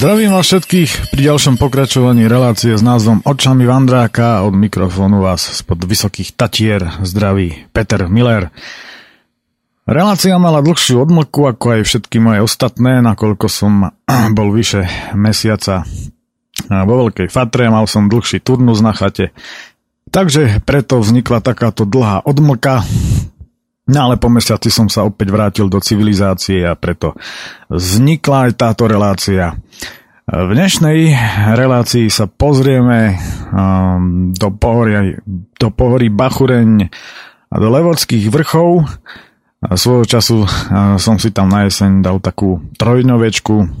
Zdravím vás všetkých pri ďalšom pokračovaní relácie s názvom Očami Vandráka. Od mikrofónu vás spod Vysokých Tatier zdraví Peter Miller. Relácia mala dlhšiu odmlku ako aj všetky moje ostatné, nakoľko som bol vyše mesiaca vo veľkej fatre, mal som dlhší turnus na chate, takže preto vznikla takáto dlhá odmlka, No ale po mesiaci som sa opäť vrátil do civilizácie a preto vznikla aj táto relácia. V dnešnej relácii sa pozrieme um, do pohory, do pohory Bachureň a do Levodských vrchov. Svojho času uh, som si tam na jeseň dal takú trojnovečku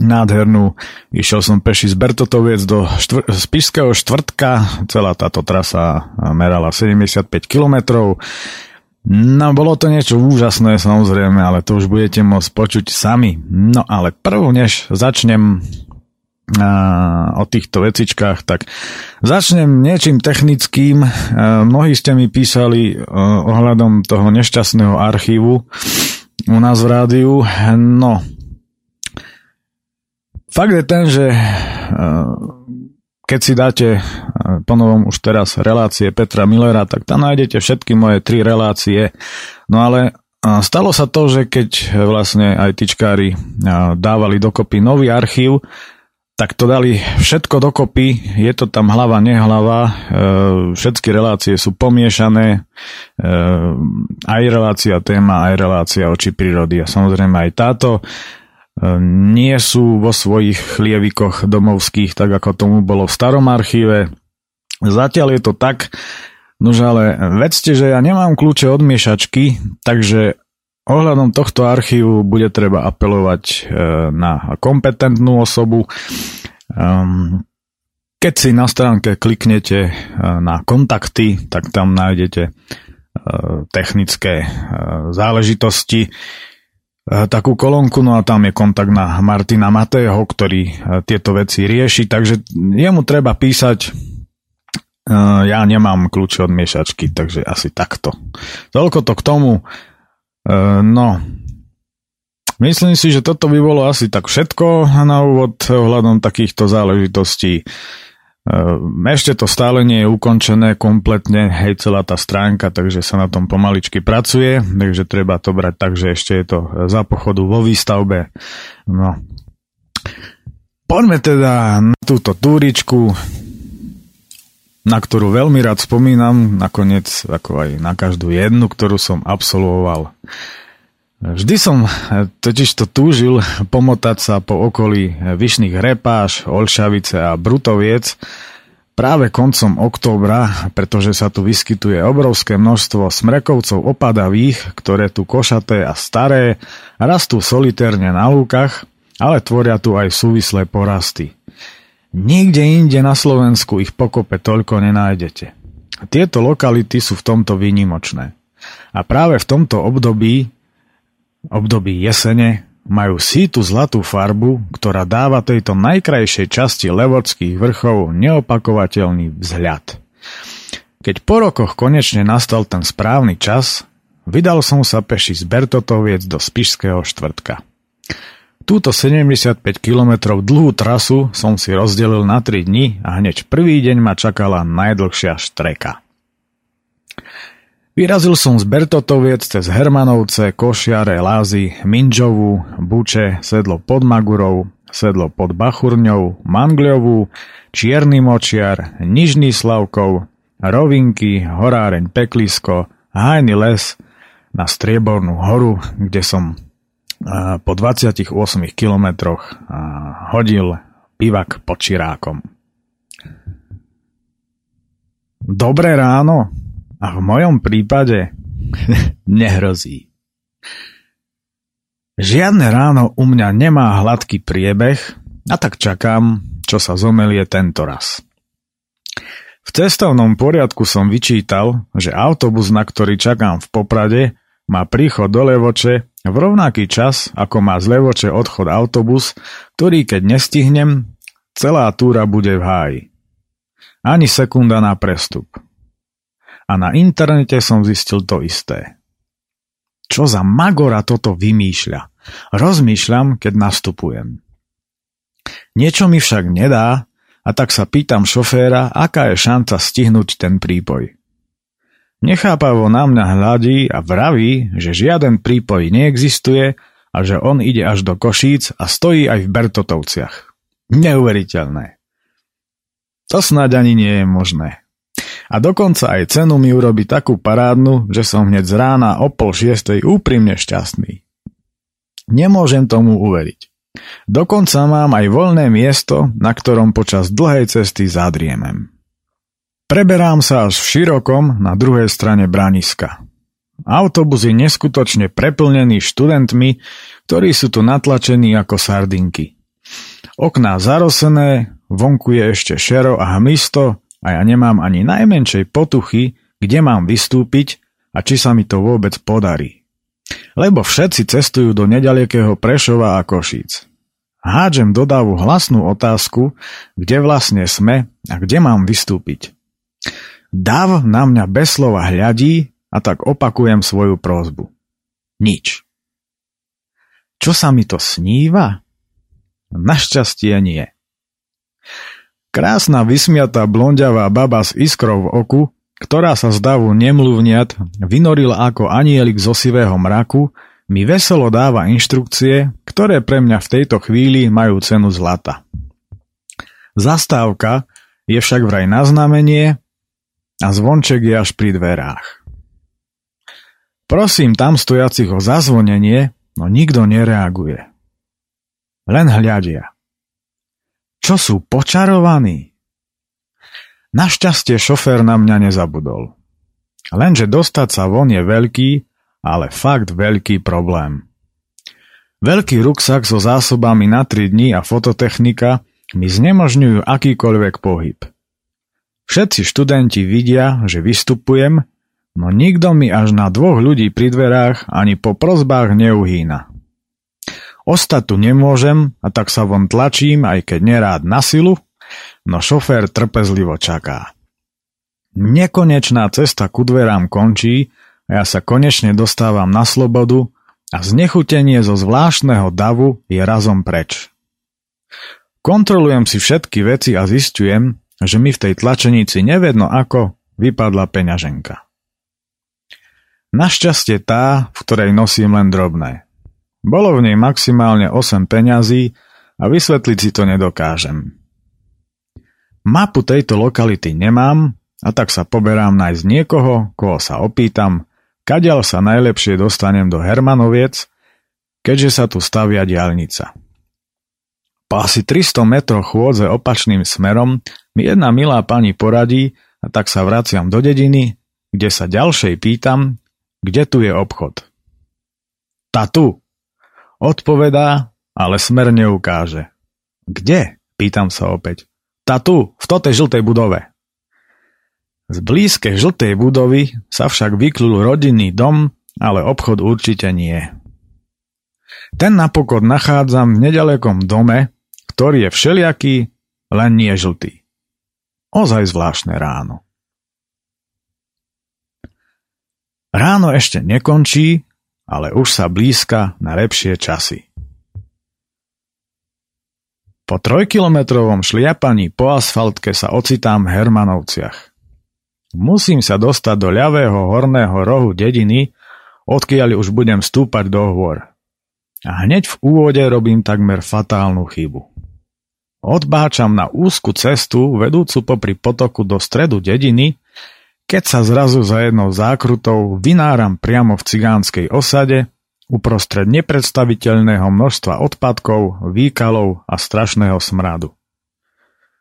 nádhernú. Išiel som peši z Bertotoviec do štvr- z štvrtka. Celá táto trasa merala 75 kilometrov. No, bolo to niečo úžasné samozrejme, ale to už budete môcť počuť sami. No ale prv, než začnem a, o týchto vecičkách, tak začnem niečím technickým. A, mnohí ste mi písali a, ohľadom toho nešťastného archívu u nás v rádiu. No, fakt je ten, že keď si dáte e, ponovom už teraz relácie Petra Millera, tak tam nájdete všetky moje tri relácie. No ale e, stalo sa to, že keď vlastne aj tyčkári e, dávali dokopy nový archív, tak to dali všetko dokopy, je to tam hlava, nehlava, všetky relácie sú pomiešané, aj relácia téma, aj relácia oči prírody a samozrejme aj táto nie sú vo svojich chlievikoch domovských, tak ako tomu bolo v starom archíve. Zatiaľ je to tak, nož ale vedzte, že ja nemám kľúče od miešačky, takže ohľadom tohto archívu bude treba apelovať e, na kompetentnú osobu. Ehm, keď si na stránke kliknete na kontakty, tak tam nájdete technické záležitosti takú kolónku, no a tam je kontakt na Martina Matého, ktorý e, tieto veci rieši, takže jemu treba písať e, ja nemám kľúče od miešačky, takže asi takto. Toľko to k tomu. No, myslím si, že toto by bolo asi tak všetko na úvod ohľadom takýchto záležitostí. Ehm, ešte to stále nie je ukončené kompletne, hej, celá tá stránka, takže sa na tom pomaličky pracuje, takže treba to brať tak, že ešte je to za pochodu vo výstavbe. No. Poďme teda na túto túričku, na ktorú veľmi rád spomínam, nakoniec ako aj na každú jednu, ktorú som absolvoval. Vždy som eh, totiž to túžil pomotať sa po okolí eh, Vyšných Repáš, Olšavice a Brutoviec práve koncom októbra, pretože sa tu vyskytuje obrovské množstvo smrekovcov opadavých, ktoré tu košaté a staré rastú solitérne na lúkach, ale tvoria tu aj súvislé porasty. Nikde inde na Slovensku ich pokope toľko nenájdete. Tieto lokality sú v tomto výnimočné. A práve v tomto období období jesene majú sítu zlatú farbu, ktorá dáva tejto najkrajšej časti Levodských vrchov neopakovateľný vzhľad. Keď po rokoch konečne nastal ten správny čas, vydal som sa peši z Bertotoviec do Spišského štvrtka. Túto 75 km dlhú trasu som si rozdelil na 3 dni a hneď prvý deň ma čakala najdlhšia štreka. Vyrazil som z Bertotoviec cez Hermanovce, Košiare, Lázy, Minžovu, Buče, sedlo pod Magurou, sedlo pod Bachurňou, Mangľovú, Čierny Močiar, Nižný Slavkov, Rovinky, Horáreň Peklisko, Hajný les na Striebornú horu, kde som po 28 kilometroch hodil pivak pod Čirákom. Dobré ráno, a v mojom prípade nehrozí. Žiadne ráno u mňa nemá hladký priebeh a tak čakám, čo sa zomelie tento raz. V cestovnom poriadku som vyčítal, že autobus, na ktorý čakám v Poprade, má príchod do Levoče v rovnaký čas, ako má z Levoče odchod autobus, ktorý keď nestihnem, celá túra bude v háji. Ani sekunda na prestup a na internete som zistil to isté. Čo za magora toto vymýšľa? Rozmýšľam, keď nastupujem. Niečo mi však nedá a tak sa pýtam šoféra, aká je šanca stihnúť ten prípoj. Nechápavo na mňa hľadí a vraví, že žiaden prípoj neexistuje a že on ide až do Košíc a stojí aj v Bertotovciach. Neuveriteľné. To snáď ani nie je možné. A dokonca aj cenu mi urobi takú parádnu, že som hneď z rána o pol šiestej úprimne šťastný. Nemôžem tomu uveriť. Dokonca mám aj voľné miesto, na ktorom počas dlhej cesty zadriemem. Preberám sa až v širokom na druhej strane braniska. Autobus je neskutočne preplnený študentmi, ktorí sú tu natlačení ako sardinky. Okná zarosené, vonku je ešte šero a hmlisto a ja nemám ani najmenšej potuchy, kde mám vystúpiť a či sa mi to vôbec podarí. Lebo všetci cestujú do nedalekého Prešova a Košíc. Hádžem do hlasnú otázku, kde vlastne sme a kde mám vystúpiť. Dav na mňa bez slova hľadí a tak opakujem svoju prozbu. Nič. Čo sa mi to sníva? Našťastie nie. Krásna vysmiatá blondiavá baba s iskrou v oku, ktorá sa z davu nemluvniat vynorila ako anielik zo sivého mraku, mi veselo dáva inštrukcie, ktoré pre mňa v tejto chvíli majú cenu zlata. Zastávka je však vraj na znamenie a zvonček je až pri dverách. Prosím tam stojacich o zazvonenie, no nikto nereaguje. Len hľadia. Čo sú počarovaní? Našťastie šofér na mňa nezabudol. Lenže dostať sa von je veľký, ale fakt veľký problém. Veľký ruksak so zásobami na 3 dní a fototechnika mi znemožňujú akýkoľvek pohyb. Všetci študenti vidia, že vystupujem, no nikto mi až na dvoch ľudí pri dverách ani po prozbách neuhýna. Ostať tu nemôžem a tak sa von tlačím, aj keď nerád na silu, no šofér trpezlivo čaká. Nekonečná cesta ku dverám končí a ja sa konečne dostávam na slobodu a znechutenie zo zvláštneho davu je razom preč. Kontrolujem si všetky veci a zistujem, že mi v tej tlačenici nevedno ako vypadla peňaženka. Našťastie tá, v ktorej nosím len drobné. Bolo v nej maximálne 8 peňazí a vysvetliť si to nedokážem. Mapu tejto lokality nemám a tak sa poberám nájsť niekoho, koho sa opýtam, kadiaľ sa najlepšie dostanem do Hermanoviec, keďže sa tu stavia diálnica. Po asi 300 metroch chôdze opačným smerom mi jedna milá pani poradí a tak sa vraciam do dediny, kde sa ďalšej pýtam, kde tu je obchod. Tu. Odpovedá, ale smer neukáže. Kde? Pýtam sa opäť. Ta tu, v totej žltej budove. Z blízkej žltej budovy sa však vyklul rodinný dom, ale obchod určite nie. Ten napokon nachádzam v nedalekom dome, ktorý je všelijaký, len nie žltý. Ozaj zvláštne ráno. Ráno ešte nekončí, ale už sa blízka na lepšie časy. Po trojkilometrovom šliapaní po asfaltke sa ocitám v Hermanovciach. Musím sa dostať do ľavého horného rohu dediny, odkiaľ už budem stúpať do hôr. A hneď v úvode robím takmer fatálnu chybu. Odbáčam na úzku cestu, vedúcu popri potoku do stredu dediny, keď sa zrazu za jednou zákrutou vynáram priamo v cigánskej osade, uprostred nepredstaviteľného množstva odpadkov, výkalov a strašného smradu.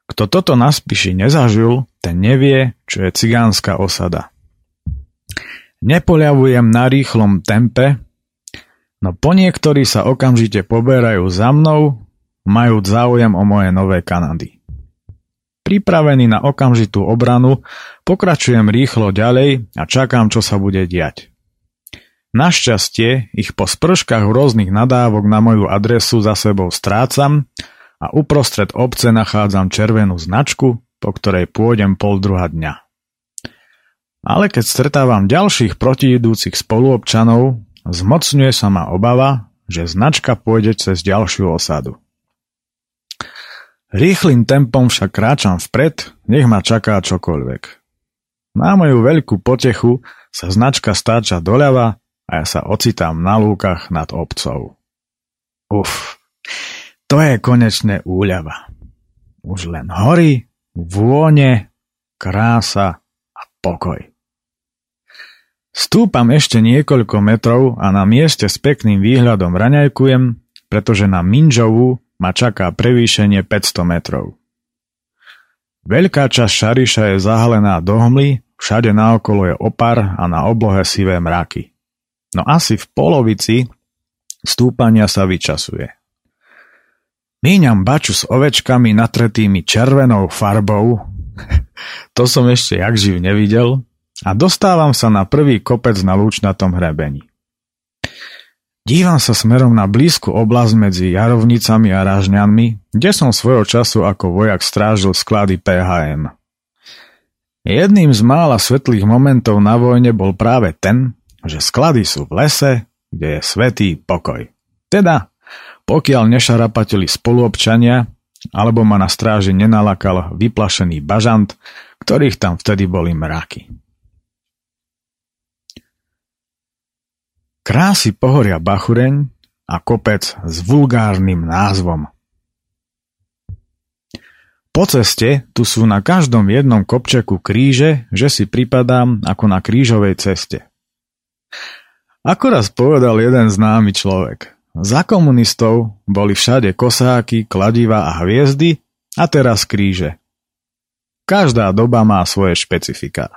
Kto toto na spíši nezažil, ten nevie, čo je cigánska osada. Nepoľavujem na rýchlom tempe, no po niektorí sa okamžite poberajú za mnou, majúc záujem o moje nové Kanady. Pripravený na okamžitú obranu, pokračujem rýchlo ďalej a čakám, čo sa bude diať. Našťastie ich po sprškách rôznych nadávok na moju adresu za sebou strácam a uprostred obce nachádzam červenú značku, po ktorej pôjdem pol druha dňa. Ale keď stretávam ďalších protiidúcich spoluobčanov, zmocňuje sa ma obava, že značka pôjde cez ďalšiu osadu. Rýchlým tempom však kráčam vpred, nech ma čaká čokoľvek. Na moju veľkú potechu sa značka stáča doľava a ja sa ocitám na lúkach nad obcov. Uf, to je konečne úľava. Už len hory, vône, krása a pokoj. Stúpam ešte niekoľko metrov a na mieste s pekným výhľadom raňajkujem, pretože na Minžovu ma čaká prevýšenie 500 metrov. Veľká časť Šariša je zahalená do hmly, všade naokolo je opar a na oblohe sivé mraky. No asi v polovici stúpania sa vyčasuje. Míňam baču s ovečkami natretými červenou farbou, to som ešte jak živ nevidel, a dostávam sa na prvý kopec na lúčnatom hrebení. Dívam sa smerom na blízku oblasť medzi jarovnicami a rážňanmi, kde som svojho času ako vojak strážil sklady PHM. Jedným z mála svetlých momentov na vojne bol práve ten, že sklady sú v lese, kde je svetý pokoj. Teda, pokiaľ nešarapateli spoluobčania, alebo ma na stráži nenalakal vyplašený bažant, ktorých tam vtedy boli mraky. Krásy pohoria Bachureň a kopec s vulgárnym názvom. Po ceste tu sú na každom jednom kopčeku kríže, že si pripadám ako na krížovej ceste. Ako raz povedal jeden známy človek. Za komunistov boli všade kosáky, kladiva a hviezdy a teraz kríže. Každá doba má svoje špecifika.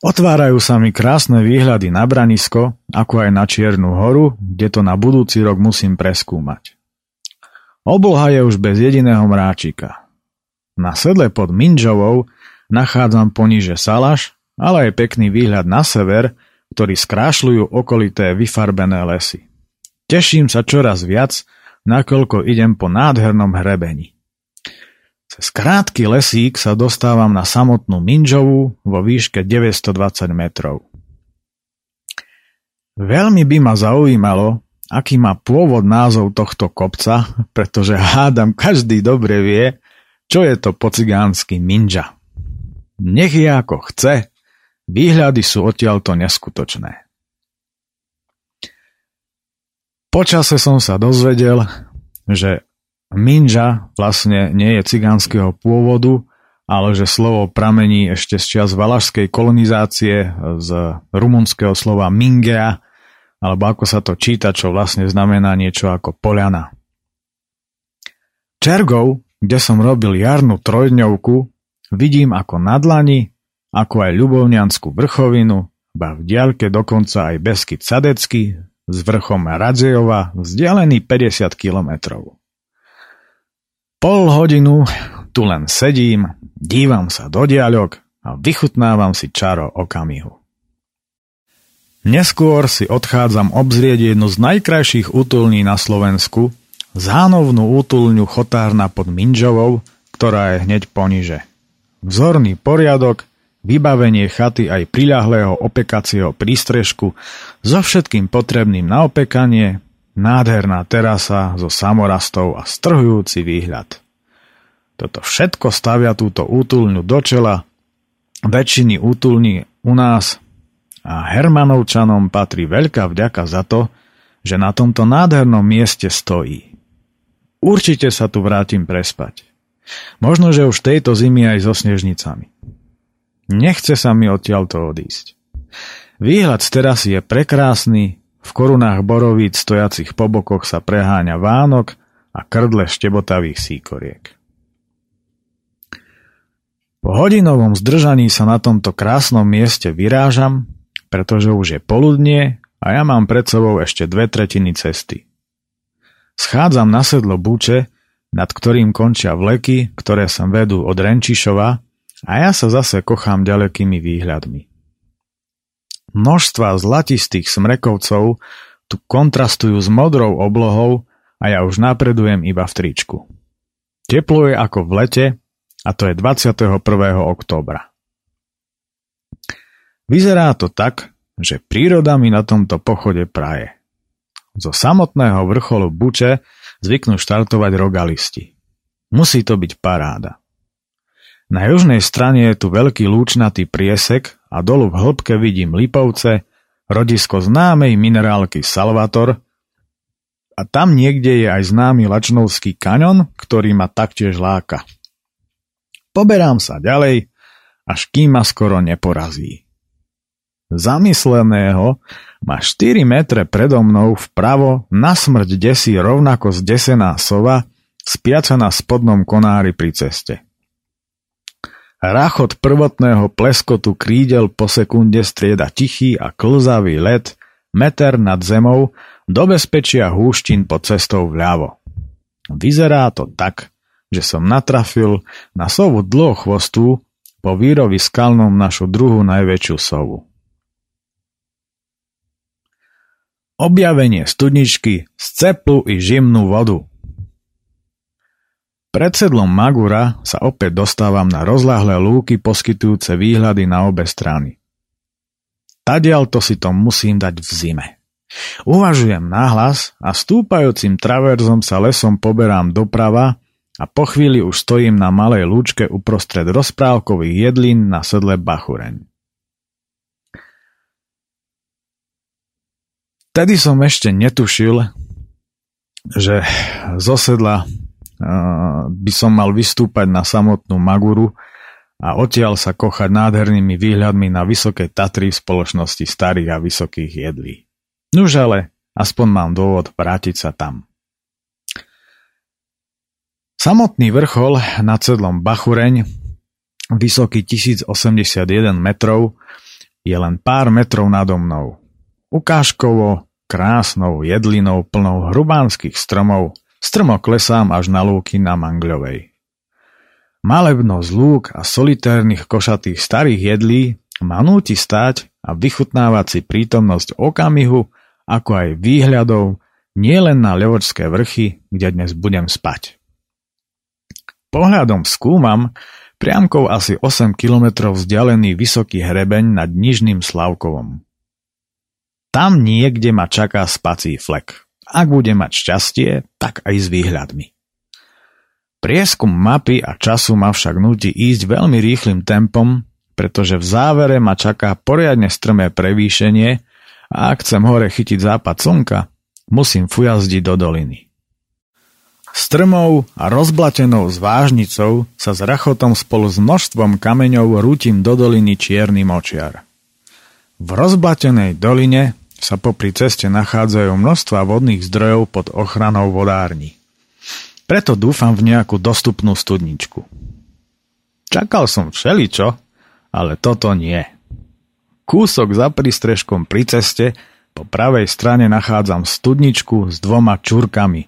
Otvárajú sa mi krásne výhľady na Branisko, ako aj na Čiernu horu, kde to na budúci rok musím preskúmať. Obloha je už bez jediného mráčika. Na sedle pod Minžovou nachádzam poniže Salaš, ale aj pekný výhľad na sever, ktorý skrášľujú okolité vyfarbené lesy. Teším sa čoraz viac, nakoľko idem po nádhernom hrebení. Cez krátky lesík sa dostávam na samotnú Minžovu vo výške 920 metrov. Veľmi by ma zaujímalo, aký má pôvod názov tohto kopca, pretože hádam každý dobre vie, čo je to po cigánsky Minža. Nech je ako chce, výhľady sú odtiaľto neskutočné. Počase som sa dozvedel, že Minža vlastne nie je cigánskeho pôvodu, ale že slovo pramení ešte z čias valašskej kolonizácie z rumunského slova mingea, alebo ako sa to číta, čo vlastne znamená niečo ako poľana. Čergov, kde som robil jarnú trojdňovku, vidím ako na dlani, ako aj Ľubovňanskú vrchovinu, ba v diaľke dokonca aj Beskyt Sadecký s vrchom Radzejova vzdialený 50 kilometrov. Pol hodinu tu len sedím, dívam sa do diaľok a vychutnávam si čaro okamihu. Neskôr si odchádzam obzrieť jednu z najkrajších útulní na Slovensku, zánovnú útulňu Chotárna pod Minžovou, ktorá je hneď poniže. Vzorný poriadok, vybavenie chaty aj priľahlého opekacieho prístrežku so všetkým potrebným na opekanie, Nádherná terasa so samorastou a strhujúci výhľad. Toto všetko stavia túto útulňu do čela väčšiny útulní u nás a Hermanovčanom patrí veľká vďaka za to, že na tomto nádhernom mieste stojí. Určite sa tu vrátim prespať. Možno, že už tejto zimy aj so snežnicami. Nechce sa mi odtiaľto odísť. Výhľad z terasy je prekrásny v korunách borovíc stojacich po bokoch sa preháňa Vánok a krdle štebotavých síkoriek. Po hodinovom zdržaní sa na tomto krásnom mieste vyrážam, pretože už je poludnie a ja mám pred sebou ešte dve tretiny cesty. Schádzam na sedlo Buče, nad ktorým končia vleky, ktoré sa vedú od Renčišova a ja sa zase kochám ďalekými výhľadmi. Množstva zlatistých smrekovcov tu kontrastujú s modrou oblohou a ja už napredujem iba v tričku. Teplo je ako v lete a to je 21. októbra. Vyzerá to tak, že príroda mi na tomto pochode praje. Zo samotného vrcholu Buče zvyknú štartovať rogalisti. Musí to byť paráda. Na južnej strane je tu veľký lúčnatý priesek a dolu v hĺbke vidím Lipovce, rodisko známej minerálky Salvator a tam niekde je aj známy Lačnovský kaňon, ktorý ma taktiež láka. Poberám sa ďalej, až kým ma skoro neporazí. Zamysleného ma 4 metre predo mnou vpravo na smrť desí rovnako zdesená sova spiaca na spodnom konári pri ceste. Rachot prvotného pleskotu krídel po sekunde strieda tichý a klzavý let, meter nad zemou, do bezpečia húštin pod cestou vľavo. Vyzerá to tak, že som natrafil na sovu dlho chvostu po výrovi skalnom našu druhú najväčšiu sovu. Objavenie studničky z ceplu i žimnú vodu – pred sedlom Magura sa opäť dostávam na rozláhle lúky poskytujúce výhľady na obe strany. Tadiaľ to si to musím dať v zime. Uvažujem náhlas a stúpajúcim traverzom sa lesom poberám doprava a po chvíli už stojím na malej lúčke uprostred rozprávkových jedlín na sedle Bachureň. Tedy som ešte netušil, že zo sedla by som mal vystúpať na samotnú Maguru a odtiaľ sa kochať nádhernými výhľadmi na vysoké Tatry v spoločnosti starých a vysokých jedlí. Nuž ale, aspoň mám dôvod vrátiť sa tam. Samotný vrchol nad sedlom Bachureň, vysoký 1081 metrov, je len pár metrov nado mnou. Ukážkovo, krásnou jedlinou plnou hrubánskych stromov Strmo klesám až na lúky na Mangľovej. Malebno z lúk a solitérnych košatých starých jedlí ma núti stáť a vychutnávať si prítomnosť okamihu, ako aj výhľadov nielen na Levočské vrchy, kde dnes budem spať. Pohľadom skúmam priamkou asi 8 kilometrov vzdialený vysoký hrebeň nad Nižným Slavkovom. Tam niekde ma čaká spací flek. Ak bude mať šťastie, tak aj s výhľadmi. Prieskum mapy a času ma však nutí ísť veľmi rýchlým tempom, pretože v závere ma čaká poriadne strmé prevýšenie a ak chcem hore chytiť západ slnka, musím fujazdiť do doliny. Strmou a rozblatenou zvážnicou sa s rachotom spolu s množstvom kameňov rútim do doliny čierny močiar. V rozblatenej doline sa popri ceste nachádzajú množstva vodných zdrojov pod ochranou vodárni. Preto dúfam v nejakú dostupnú studničku. Čakal som všeličo, ale toto nie. Kúsok za prístrežkom pri ceste po pravej strane nachádzam studničku s dvoma čurkami,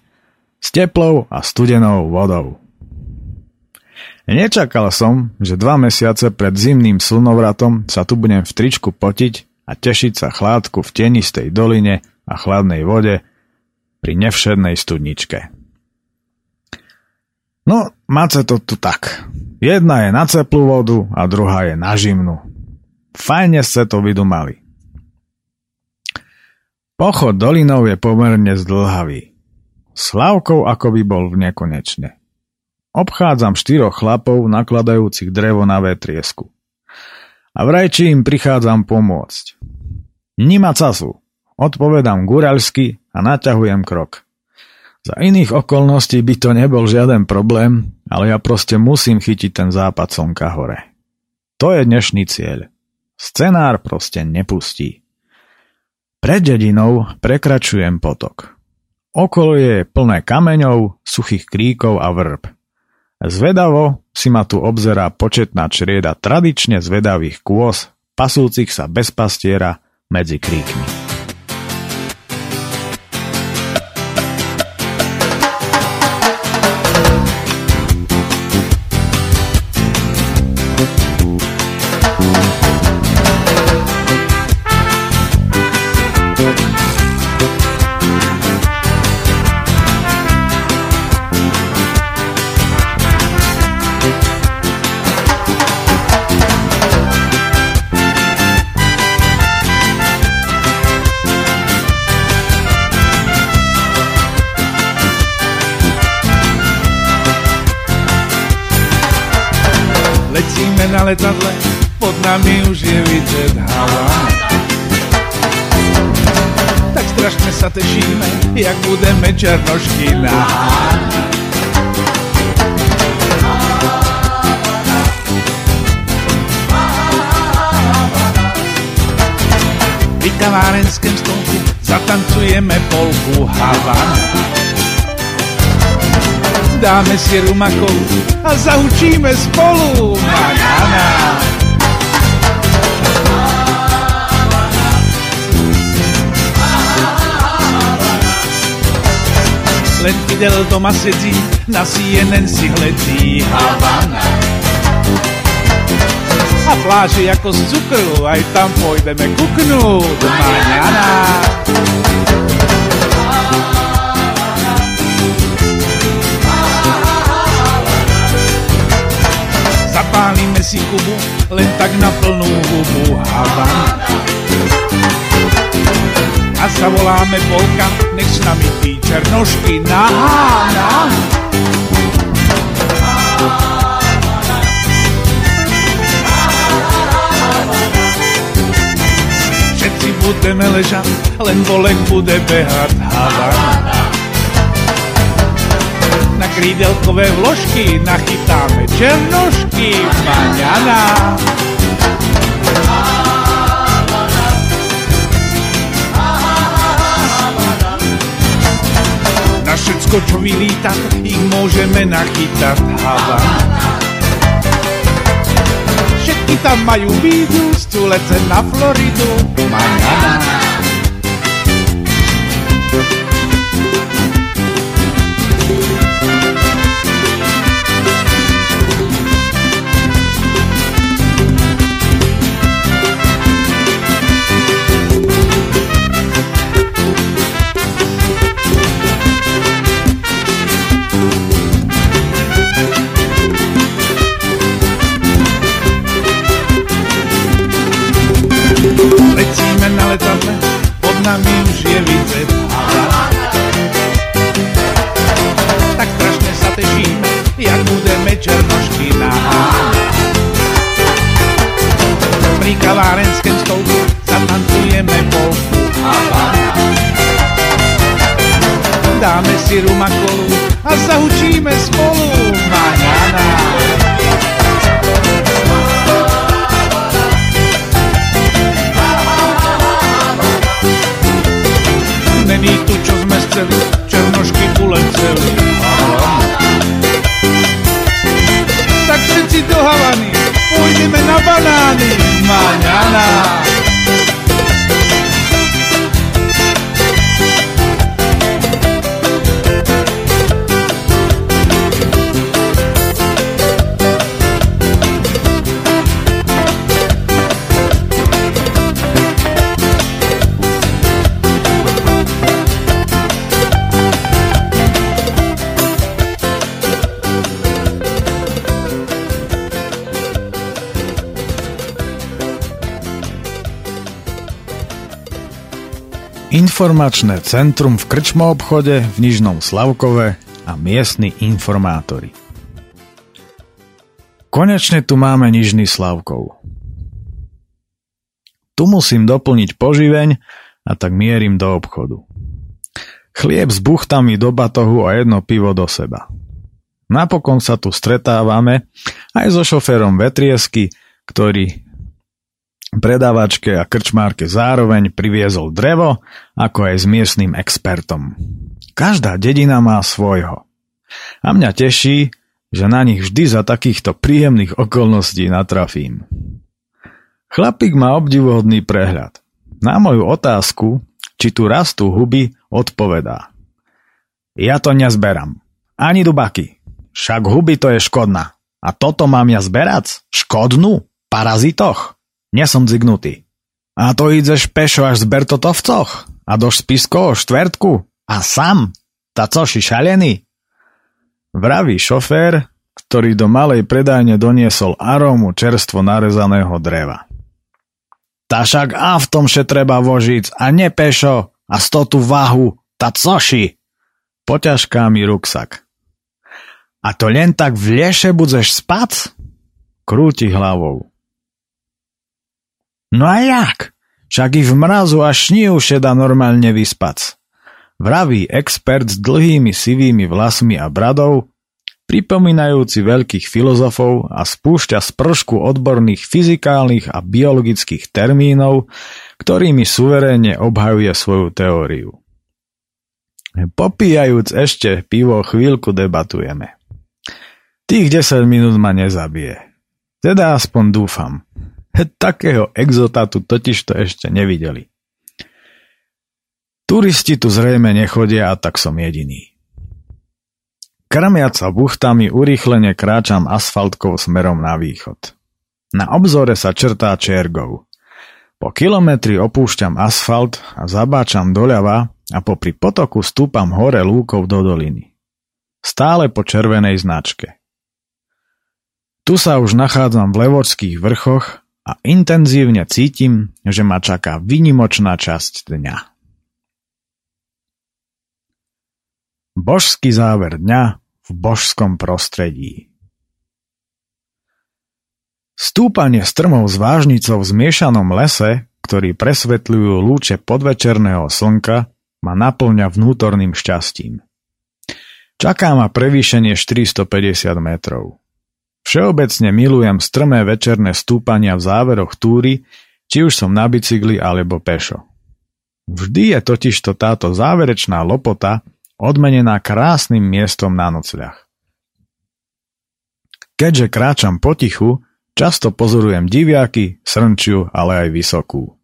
s teplou a studenou vodou. Nečakal som, že dva mesiace pred zimným slnovratom sa tu budem v tričku potiť a tešiť sa chládku v tenistej doline a chladnej vode pri nevšednej studničke. No, máte to tu tak. Jedna je na ceplú vodu a druhá je na žimnu. Fajne ste to vydumali. Pochod dolinou je pomerne zdlhavý. Slavkou ako by bol v nekonečne. Obchádzam štyroch chlapov nakladajúcich drevo na vetriesku. A vraj či im prichádzam pomôcť. Nima casu. Odpovedám guralsky a naťahujem krok. Za iných okolností by to nebol žiaden problém, ale ja proste musím chytiť ten západ slnka hore. To je dnešný cieľ. Scenár proste nepustí. Pred dedinou prekračujem potok. Okolie je plné kameňov, suchých kríkov a vrb. Zvedavo si ma tu obzerá početná črieda tradične zvedavých kôz, pasúcich sa bez pastiera medzi kríkmi. Letadle, pod nami už je vidět Havana. Tak strašně sa tešíme, jak budeme černošky naháňať. Pri kavárenském stolku zatancujeme polku Havana dáme si rumakov a zahučíme spolu. Manana. Len Fidel doma sedí, na CNN si hledí Havana. A pláže ako z cukru, aj tam pôjdeme kuknúť. Manana. Zapálime si kubu, len tak na plnú hubu Havana. A zavoláme polka, nech s nami tí černošky nahána. Všetci budeme ležať, len volek bude behať Havana na krídelkové vložky nachytáme černošky maňana. Na všetko, čo vylíta, ich môžeme nachytať Havana. Všetky tam majú bídu, stulece na Floridu, maňana. Si rumakolu Informačné centrum v krčmo obchode v Nižnom Slavkove a miestni informátori. Konečne tu máme Nižný Slavkov. Tu musím doplniť poživeň a tak mierim do obchodu. Chlieb s buchtami do batohu a jedno pivo do seba. Napokon sa tu stretávame aj so šoférom Vetriesky, ktorý predávačke a krčmárke zároveň priviezol drevo, ako aj s miestnym expertom. Každá dedina má svojho. A mňa teší, že na nich vždy za takýchto príjemných okolností natrafím. Chlapík má obdivuhodný prehľad. Na moju otázku, či tu rastú huby, odpovedá. Ja to nezberám. Ani dubaky. Však huby to je škodná. A toto mám ja zberať? Škodnú? Parazitoch? Nesom zignutý. A to ideš pešo až z Bertotovcoch? A do spisko o štvrtku? A sam? Ta coši šalený? Vraví šofér, ktorý do malej predajne doniesol arómu čerstvo narezaného dreva. Ta však a v tom še treba vožiť a ne pešo a sto tú váhu, ta coši. Poťažká mi ruksak. A to len tak v lieše budeš spať? krúti hlavou. No a jak? Však i v mrazu a šníu šeda normálne vyspac. Vraví expert s dlhými sivými vlasmi a bradou, pripomínajúci veľkých filozofov a spúšťa z pršku odborných fyzikálnych a biologických termínov, ktorými suverénne obhajuje svoju teóriu. Popíjajúc ešte pivo, chvíľku debatujeme. Tých 10 minút ma nezabije. Teda aspoň dúfam. Takého exotatu totiž to ešte nevideli. Turisti tu zrejme nechodia a tak som jediný. Krmiac sa buchtami urýchlene kráčam asfaltkou smerom na východ. Na obzore sa črtá Čergov. Po kilometri opúšťam asfalt a zabáčam doľava a popri potoku stúpam hore lúkov do doliny. Stále po červenej značke. Tu sa už nachádzam v Levočských vrchoch a intenzívne cítim, že ma čaká vynimočná časť dňa. Božský záver dňa v božskom prostredí. Stúpanie strmov s vážnicou v zmiešanom lese, ktorý presvetľujú lúče podvečerného slnka, ma naplňa vnútorným šťastím. Čaká ma prevýšenie 450 metrov. Všeobecne milujem strmé večerné stúpania v záveroch túry, či už som na bicykli alebo pešo. Vždy je totižto táto záverečná lopota odmenená krásnym miestom na nocľah. Keďže kráčam potichu, často pozorujem diviaky, srnčiu, ale aj vysokú.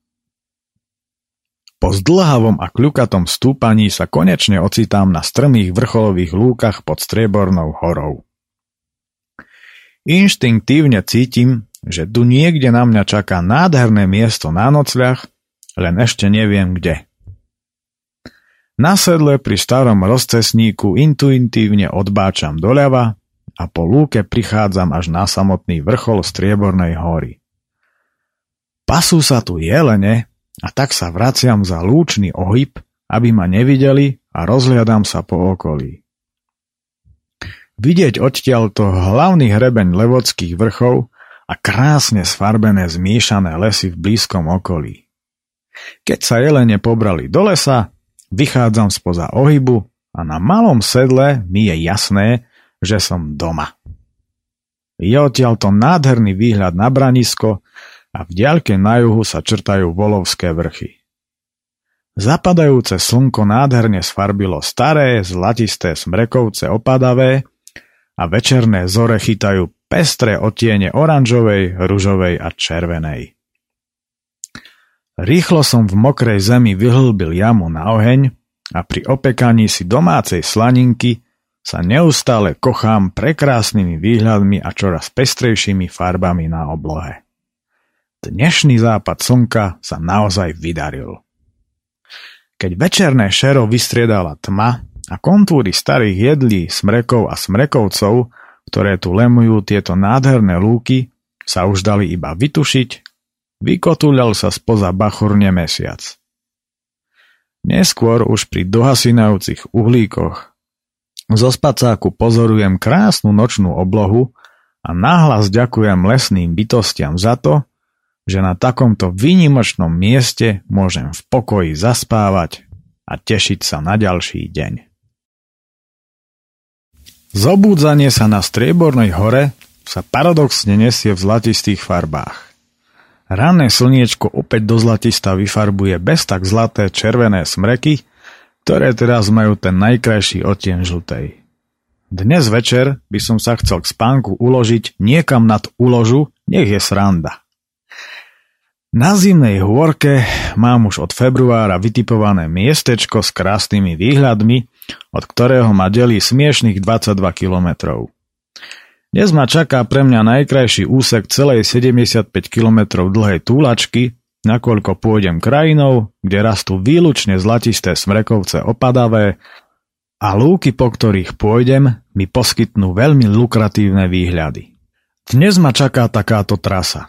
Po zdlhavom a kľukatom stúpaní sa konečne ocitám na strmých vrcholových lúkach pod Striebornou horou. Inštinktívne cítim, že tu niekde na mňa čaká nádherné miesto na nocľah, len ešte neviem kde. Na sedle pri starom rozcesníku intuitívne odbáčam doľava a po lúke prichádzam až na samotný vrchol Striebornej hory. Pasú sa tu jelene a tak sa vraciam za lúčný ohyb, aby ma nevideli a rozhliadam sa po okolí. Vidieť odtiaľto hlavný hrebeň levodských vrchov a krásne sfarbené zmiešané lesy v blízkom okolí. Keď sa jelene pobrali do lesa, Vychádzam spoza ohybu a na malom sedle mi je jasné, že som doma. Je odtiaľto nádherný výhľad na branisko a v diaľke na juhu sa črtajú volovské vrchy. Zapadajúce slnko nádherne sfarbilo staré, zlatisté smrekovce opadavé a večerné zore chytajú pestré otiene oranžovej, ružovej a červenej. Rýchlo som v mokrej zemi vyhlbil jamu na oheň a pri opekaní si domácej slaninky sa neustále kochám prekrásnymi výhľadmi a čoraz pestrejšími farbami na oblohe. Dnešný západ slnka sa naozaj vydaril. Keď večerné šero vystriedala tma a kontúry starých jedlí, smrekov a smrekovcov, ktoré tu lemujú tieto nádherné lúky, sa už dali iba vytušiť, Vykotúľal sa spoza bachurne mesiac. Neskôr už pri dohasinajúcich uhlíkoch zo spacáku pozorujem krásnu nočnú oblohu a náhlas ďakujem lesným bytostiam za to, že na takomto výnimočnom mieste môžem v pokoji zaspávať a tešiť sa na ďalší deň. Zobúdzanie sa na Striebornej hore sa paradoxne nesie v zlatistých farbách. Ranné slniečko opäť do zlatista vyfarbuje bez tak zlaté červené smreky, ktoré teraz majú ten najkrajší odtieň žltej. Dnes večer by som sa chcel k spánku uložiť niekam nad uložu, nech je sranda. Na zimnej hôrke mám už od februára vytipované miestečko s krásnymi výhľadmi, od ktorého ma delí smiešných 22 kilometrov. Dnes ma čaká pre mňa najkrajší úsek celej 75 km dlhej túlačky, nakoľko pôjdem krajinou, kde rastú výlučne zlatisté smrekovce opadavé a lúky, po ktorých pôjdem, mi poskytnú veľmi lukratívne výhľady. Dnes ma čaká takáto trasa.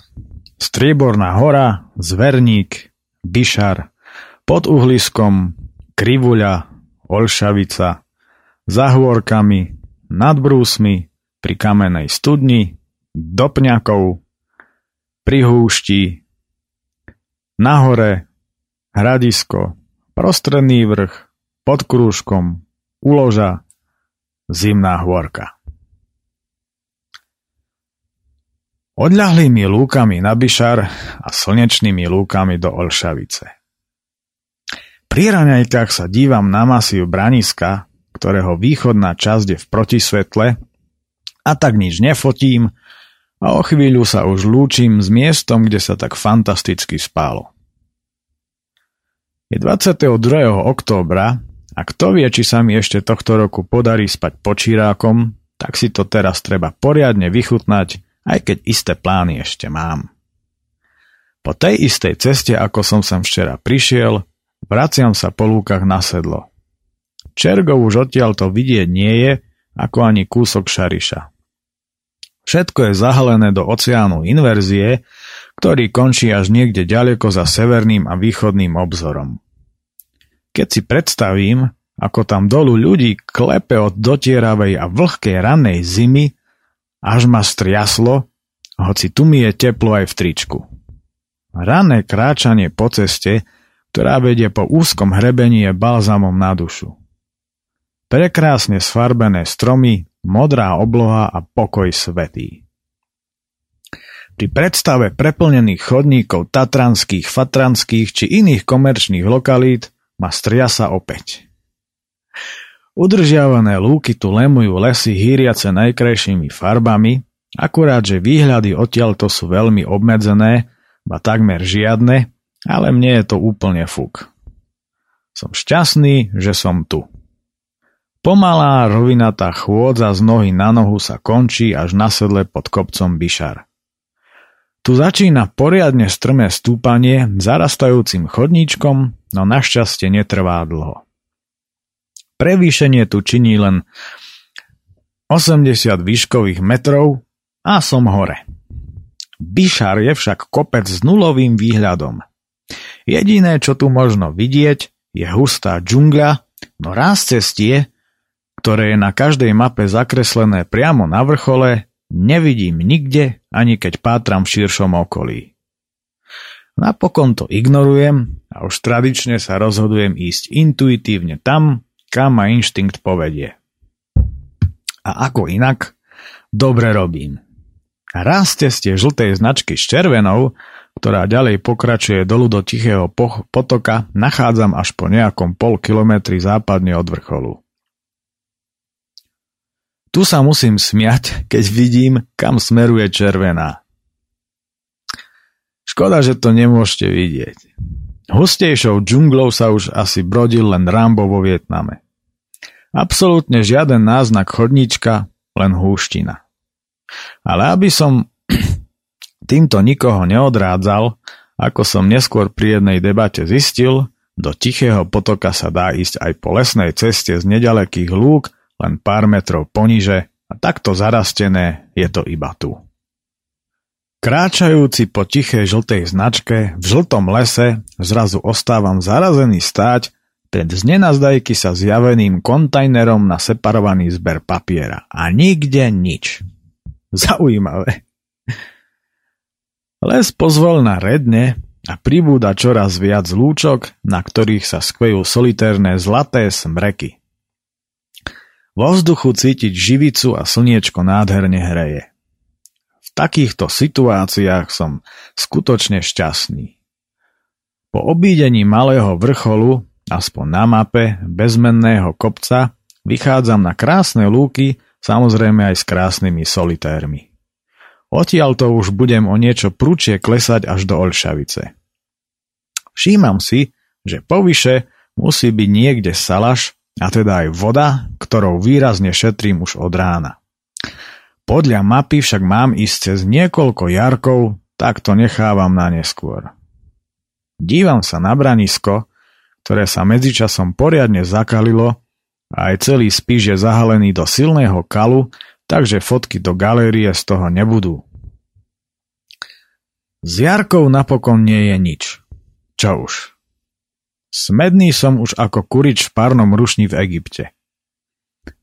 Strieborná hora, Zverník, Bišar, pod uhliskom, Krivuľa, Olšavica, za hôrkami, nad brúsmi, pri kamenej studni, do pňakov, pri húšti, nahore, hradisko, prostredný vrch, pod krúžkom, uloža, zimná hôrka. Odľahlými lúkami na Bišar a slnečnými lúkami do Olšavice. Pri raňajkách sa dívam na masív Braniska, ktorého východná časť je v protisvetle a tak nič nefotím a o chvíľu sa už lúčim s miestom, kde sa tak fantasticky spálo. Je 22. októbra a kto vie, či sa mi ešte tohto roku podarí spať počírákom, tak si to teraz treba poriadne vychutnať aj keď isté plány ešte mám. Po tej istej ceste, ako som sem včera prišiel, vraciam sa po lúkach na sedlo. Čergov už odtiaľ to vidieť nie je, ako ani kúsok šariša. Všetko je zahalené do oceánu inverzie, ktorý končí až niekde ďaleko za severným a východným obzorom. Keď si predstavím, ako tam dolu ľudí klepe od dotieravej a vlhkej rannej zimy, až ma striaslo, hoci tu mi je teplo aj v tričku. Rané kráčanie po ceste, ktorá vedie po úzkom hrebení je balzamom na dušu. Prekrásne sfarbené stromy, modrá obloha a pokoj svetý. Pri predstave preplnených chodníkov tatranských, fatranských či iných komerčných lokalít ma striasa opäť. Udržiavané lúky tu lemujú lesy hýriace najkrajšími farbami, akurát, že výhľady odtiaľto sú veľmi obmedzené, ba takmer žiadne, ale mne je to úplne fuk. Som šťastný, že som tu. Pomalá rovinatá chôdza z nohy na nohu sa končí až na sedle pod kopcom Bišar. Tu začína poriadne strmé stúpanie zarastajúcim chodníčkom, no našťastie netrvá dlho. Prevýšenie tu činí len 80 výškových metrov a som hore. Bišar je však kopec s nulovým výhľadom. Jediné, čo tu možno vidieť, je hustá džungľa, no raz cestie, ktoré je na každej mape zakreslené priamo na vrchole, nevidím nikde, ani keď pátram v širšom okolí. Napokon to ignorujem a už tradične sa rozhodujem ísť intuitívne tam, kam ma inštinkt povedie. A ako inak? Dobre robím. Raz ceste žltej značky s červenou, ktorá ďalej pokračuje dolu do tichého potoka, nachádzam až po nejakom pol kilometri západne od vrcholu. Tu sa musím smiať, keď vidím, kam smeruje červená. Škoda, že to nemôžete vidieť. Hustejšou džunglou sa už asi brodil len Rambo vo Vietname. Absolútne žiaden náznak chodníčka, len húština. Ale aby som týmto nikoho neodrádzal, ako som neskôr pri jednej debate zistil, do tichého potoka sa dá ísť aj po lesnej ceste z nedalekých lúk, len pár metrov poniže a takto zarastené je to iba tu. Kráčajúci po tichej žltej značke v žltom lese zrazu ostávam zarazený stáť pred znenazdajky sa zjaveným kontajnerom na separovaný zber papiera. A nikde nič. Zaujímavé. Les pozvolna redne a pribúda čoraz viac lúčok, na ktorých sa skvejú solitérne zlaté smreky. Vo vzduchu cítiť živicu a slniečko nádherne hreje takýchto situáciách som skutočne šťastný. Po obídení malého vrcholu, aspoň na mape, bezmenného kopca, vychádzam na krásne lúky, samozrejme aj s krásnymi solitérmi. Odtiaľ to už budem o niečo prúčie klesať až do Olšavice. Všímam si, že povyše musí byť niekde salaš, a teda aj voda, ktorou výrazne šetrím už od rána. Podľa mapy však mám ísť cez niekoľko jarkov, tak to nechávam na neskôr. Dívam sa na branisko, ktoré sa medzičasom poriadne zakalilo a aj celý spíš je zahalený do silného kalu, takže fotky do galérie z toho nebudú. Z jarkov napokon nie je nič. Čo už. Smedný som už ako kurič v párnom rušni v Egypte.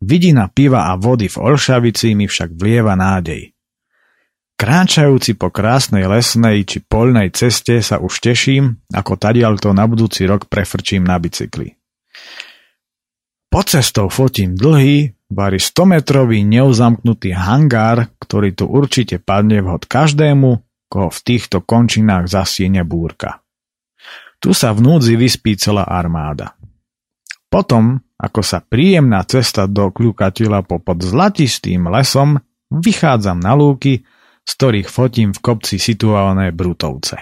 Vidina piva a vody v Olšavici mi však vlieva nádej. Kráčajúci po krásnej lesnej či poľnej ceste sa už teším, ako tadiaľto na budúci rok prefrčím na bicykli. Po cestou fotím dlhý, bari 100-metrový neuzamknutý hangár, ktorý tu určite padne vhod každému, koho v týchto končinách zasiene búrka. Tu sa v núdzi vyspí celá armáda. Potom, ako sa príjemná cesta do kľukateľa popod zlatistým lesom, vychádzam na lúky, z ktorých fotím v kopci situované Brutovce.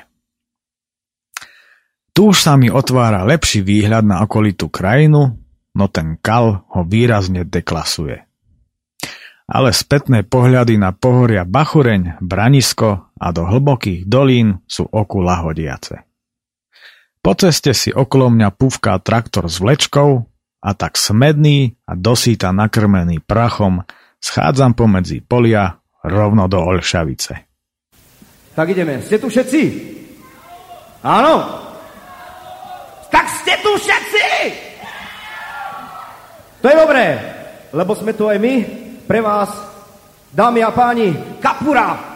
Tu už sa mi otvára lepší výhľad na okolitú krajinu, no ten kal ho výrazne deklasuje. Ale spätné pohľady na pohoria Bachureň, Branisko a do hlbokých dolín sú oku lahodiace. Po ceste si okolo mňa púvká traktor s vlečkou a tak smedný a dosýta nakrmený prachom schádzam pomedzi polia rovno do Olšavice. Tak ideme. Ste tu všetci? Áno? Tak ste tu všetci! To je dobré, lebo sme tu aj my pre vás, dámy a páni, Kapura!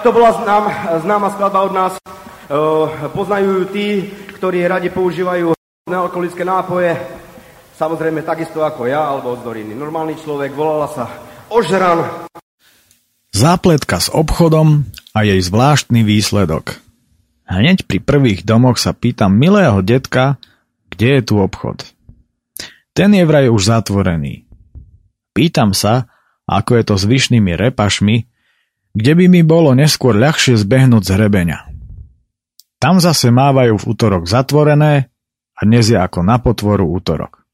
Tak to bola znám, známa skladba od nás. Poznajú ju tí, ktorí radi používajú nealkoholické nápoje. Samozrejme takisto ako ja, alebo z Doriny. Normálny človek, volala sa ožran. Zápletka s obchodom a jej zvláštny výsledok. Hneď pri prvých domoch sa pýtam milého detka, kde je tu obchod. Ten je vraj už zatvorený. Pýtam sa, ako je to s vyšnými repašmi, kde by mi bolo neskôr ľahšie zbehnúť z hrebeňa. Tam zase mávajú v útorok zatvorené a dnes je ako na potvoru útorok.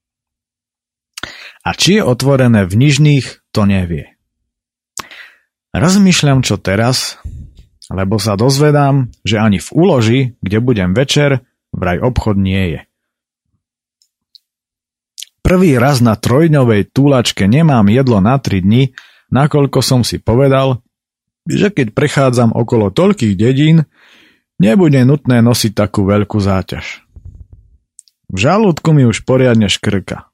A či je otvorené v nižných, to nevie. Rozmýšľam, čo teraz, lebo sa dozvedám, že ani v úloži, kde budem večer, vraj obchod nie je. Prvý raz na trojdňovej túlačke nemám jedlo na 3 dni, nakoľko som si povedal, že keď prechádzam okolo toľkých dedín, nebude nutné nosiť takú veľkú záťaž. V žalúdku mi už poriadne škrka.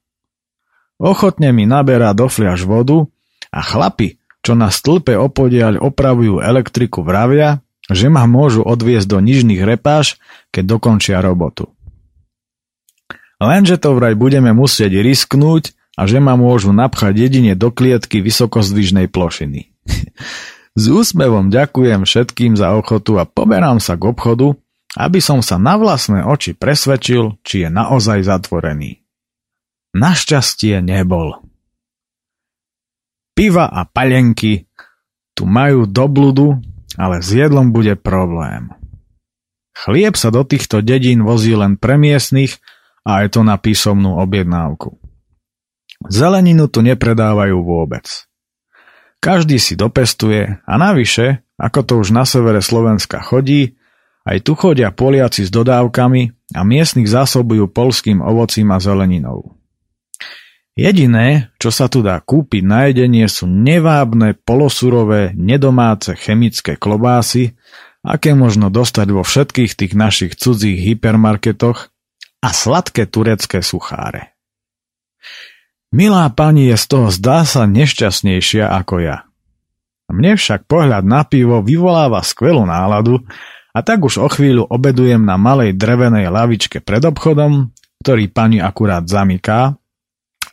Ochotne mi naberá do fliaž vodu a chlapi, čo na stĺpe opodiaľ opravujú elektriku vravia, že ma môžu odviesť do nižných repáž, keď dokončia robotu. Lenže to vraj budeme musieť risknúť a že ma môžu napchať jedine do klietky vysokozdvižnej plošiny. S úsmevom ďakujem všetkým za ochotu a poberám sa k obchodu, aby som sa na vlastné oči presvedčil, či je naozaj zatvorený. Našťastie nebol. Piva a palenky tu majú do bludu, ale s jedlom bude problém. Chlieb sa do týchto dedín vozí len pre miestnych a je to na písomnú objednávku. Zeleninu tu nepredávajú vôbec. Každý si dopestuje a navyše, ako to už na severe Slovenska chodí, aj tu chodia Poliaci s dodávkami a miestnych zásobujú polským ovocím a zeleninou. Jediné, čo sa tu dá kúpiť na jedenie sú nevábne, polosurové, nedomáce chemické klobásy, aké možno dostať vo všetkých tých našich cudzích hypermarketoch a sladké turecké sucháre. Milá pani je z toho zdá sa nešťastnejšia ako ja. Mne však pohľad na pivo vyvoláva skvelú náladu a tak už o chvíľu obedujem na malej drevenej lavičke pred obchodom, ktorý pani akurát zamyká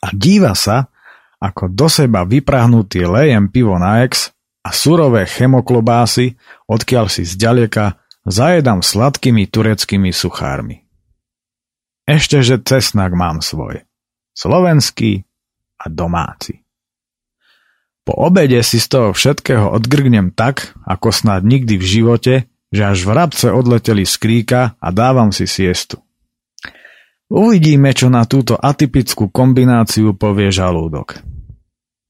a díva sa, ako do seba vyprahnutý lejem pivo na ex a surové chemoklobásy, odkiaľ si zďaleka zajedam sladkými tureckými suchármi. Ešte, že cesnak mám svoj. Slovenský a domáci. Po obede si z toho všetkého odgrgnem tak, ako snad nikdy v živote, že až vrabce odleteli z kríka a dávam si siestu. Uvidíme, čo na túto atypickú kombináciu povie žalúdok.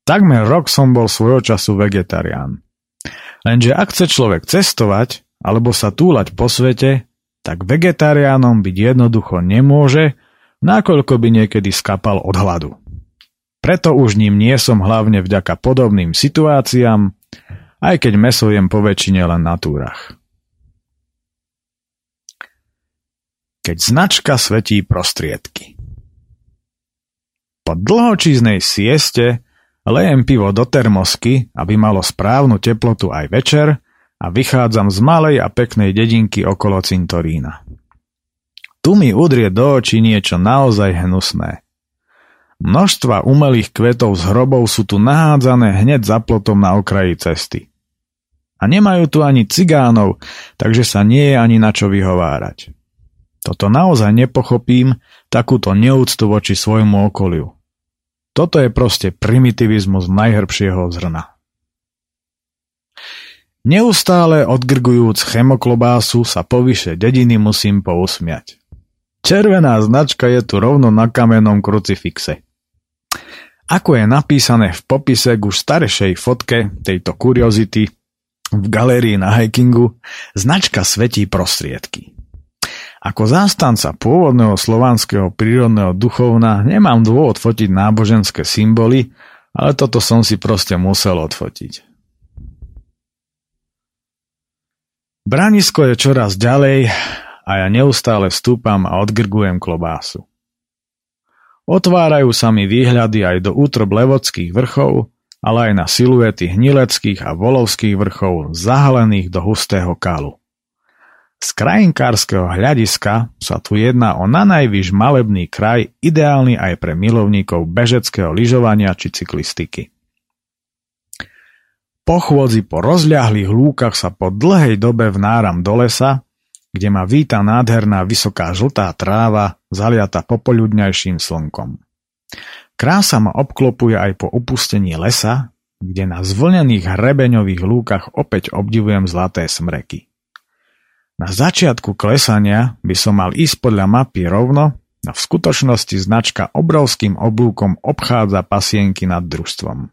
Takmer rok som bol svojho času vegetarián. Lenže ak chce človek cestovať alebo sa túlať po svete, tak vegetariánom byť jednoducho nemôže, nakoľko by niekedy skapal od hladu. Preto už ním nie som hlavne vďaka podobným situáciám, aj keď meso jem po väčšine len na túrach. Keď značka svetí prostriedky. Po dlhočíznej sieste lejem pivo do termosky, aby malo správnu teplotu aj večer a vychádzam z malej a peknej dedinky okolo cintorína. Tu mi udrie do očí niečo naozaj hnusné. Množstva umelých kvetov z hrobov sú tu nahádzané hneď za plotom na okraji cesty. A nemajú tu ani cigánov, takže sa nie je ani na čo vyhovárať. Toto naozaj nepochopím, takúto neúctu voči svojmu okoliu. Toto je proste primitivizmus najhrbšieho zrna. Neustále odgrgujúc chemoklobásu sa povyše dediny musím pousmiať. Červená značka je tu rovno na kamennom krucifixe. Ako je napísané v popise k už staršej fotke tejto kuriozity v galérii na hikingu, značka svetí prostriedky. Ako zástanca pôvodného slovanského prírodného duchovna nemám dôvod fotiť náboženské symboly, ale toto som si proste musel odfotiť. Branisko je čoraz ďalej a ja neustále vstúpam a odgrgujem klobásu. Otvárajú sa mi výhľady aj do útrob levodských vrchov, ale aj na siluety hnileckých a volovských vrchov zahalených do hustého kalu. Z krajinkárskeho hľadiska sa tu jedná o nanajvyš malebný kraj, ideálny aj pre milovníkov bežeckého lyžovania či cyklistiky. Po po rozľahlých lúkach sa po dlhej dobe vnáram do lesa, kde ma víta nádherná vysoká žltá tráva, zaliata popoludňajším slnkom. Krása ma obklopuje aj po opustení lesa, kde na zvlnených hrebeňových lúkach opäť obdivujem zlaté smreky. Na začiatku klesania by som mal ísť podľa mapy rovno, a v skutočnosti značka obrovským oblúkom obchádza pasienky nad družstvom.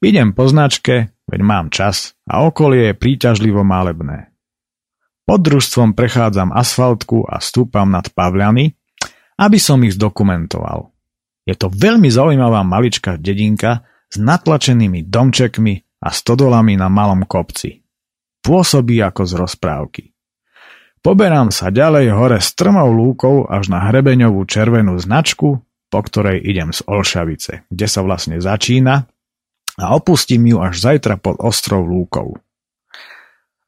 Idem po značke, veď mám čas a okolie je príťažlivo malebné. Pod družstvom prechádzam asfaltku a stúpam nad Pavľany, aby som ich zdokumentoval. Je to veľmi zaujímavá maličká dedinka s natlačenými domčekmi a stodolami na malom kopci. Pôsobí ako z rozprávky. Poberám sa ďalej hore strmou lúkou až na hrebeňovú červenú značku, po ktorej idem z Olšavice, kde sa vlastne začína a opustím ju až zajtra pod ostrov lúkou.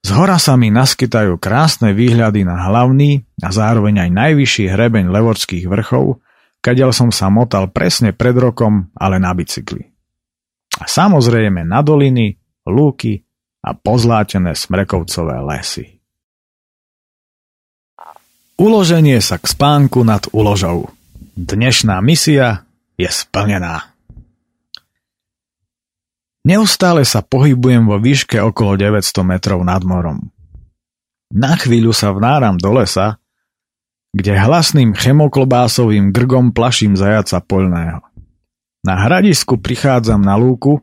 Z hora sa mi naskytajú krásne výhľady na hlavný a zároveň aj najvyšší hrebeň Levorských vrchov, kadiaľ som sa motal presne pred rokom, ale na bicykli. A samozrejme na doliny, lúky a pozlátené smrekovcové lesy. Uloženie sa k spánku nad úložou. Dnešná misia je splnená. Neustále sa pohybujem vo výške okolo 900 metrov nad morom. Na chvíľu sa vnáram do lesa, kde hlasným chemoklobásovým grgom plaším zajaca poľného. Na hradisku prichádzam na lúku,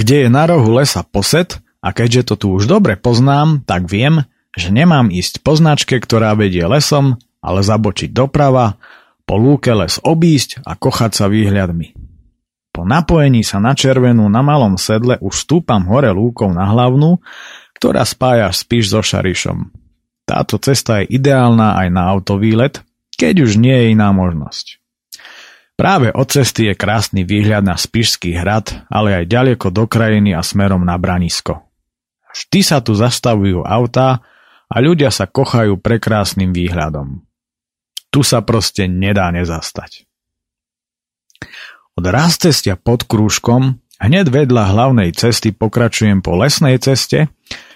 kde je na rohu lesa posed a keďže to tu už dobre poznám, tak viem, že nemám ísť po značke, ktorá vedie lesom, ale zabočiť doprava, po lúke les obísť a kochať sa výhľadmi. Po napojení sa na červenú na malom sedle už stúpam hore lúkou na hlavnú, ktorá spája spíš so Šarišom. Táto cesta je ideálna aj na autovýlet, keď už nie je iná možnosť. Práve od cesty je krásny výhľad na Spišský hrad, ale aj ďaleko do krajiny a smerom na Branisko. Vždy sa tu zastavujú autá a ľudia sa kochajú prekrásnym výhľadom. Tu sa proste nedá nezastať. Od rázcestia pod krúžkom hneď vedľa hlavnej cesty pokračujem po lesnej ceste,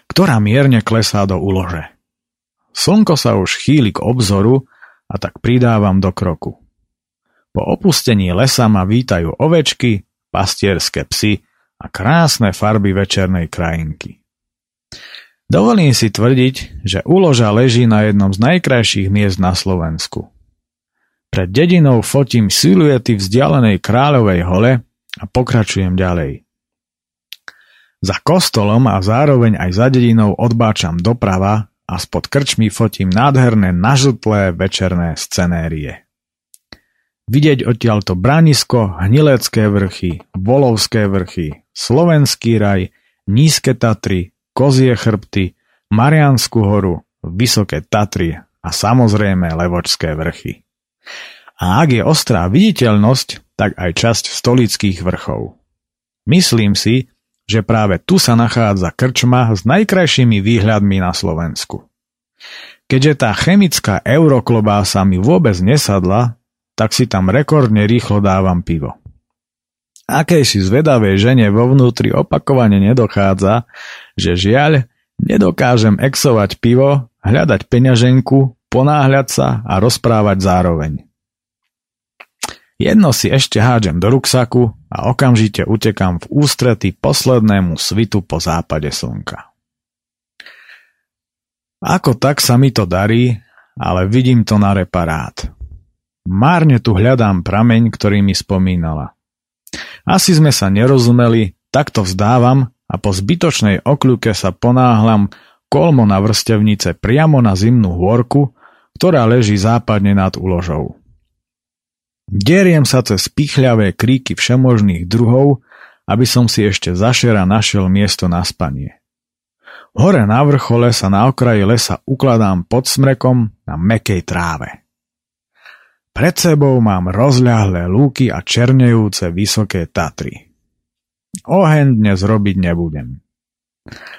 ktorá mierne klesá do úlože. Slnko sa už chýli k obzoru a tak pridávam do kroku. Po opustení lesa ma vítajú ovečky, pastierské psy a krásne farby večernej krajinky. Dovolím si tvrdiť, že úloža leží na jednom z najkrajších miest na Slovensku. Pred dedinou fotím siluety vzdialenej kráľovej hole a pokračujem ďalej. Za kostolom a zároveň aj za dedinou odbáčam doprava a spod krčmy fotím nádherné nažutlé večerné scenérie. Vidieť odtiaľto Branisko, Hnilecké vrchy, Volovské vrchy, Slovenský raj, Nízke Tatry, Kozie chrbty, Mariánsku horu, Vysoké Tatry a samozrejme Levočské vrchy. A ak je ostrá viditeľnosť, tak aj časť stolických vrchov. Myslím si, že práve tu sa nachádza krčma s najkrajšími výhľadmi na Slovensku. Keďže tá chemická euroklobása mi vôbec nesadla, tak si tam rekordne rýchlo dávam pivo. Akejsi zvedavej žene vo vnútri opakovane nedochádza, že žiaľ, nedokážem exovať pivo, hľadať peňaženku, ponáhľať sa a rozprávať zároveň. Jedno si ešte hádžem do ruksaku a okamžite utekám v ústrety poslednému svitu po západe slnka. Ako tak sa mi to darí, ale vidím to na reparát. Márne tu hľadám prameň, ktorý mi spomínala. Asi sme sa nerozumeli, tak to vzdávam a po zbytočnej okľuke sa ponáhlam kolmo na vrstevnice priamo na zimnú hôrku, ktorá leží západne nad úložou. Deriem sa cez pichľavé kríky všemožných druhov, aby som si ešte zašera našiel miesto na spanie. Hore na vrchole sa na okraji lesa ukladám pod smrekom na mekej tráve. Pred sebou mám rozľahlé lúky a černejúce vysoké Tatry. Oheň dnes robiť nebudem.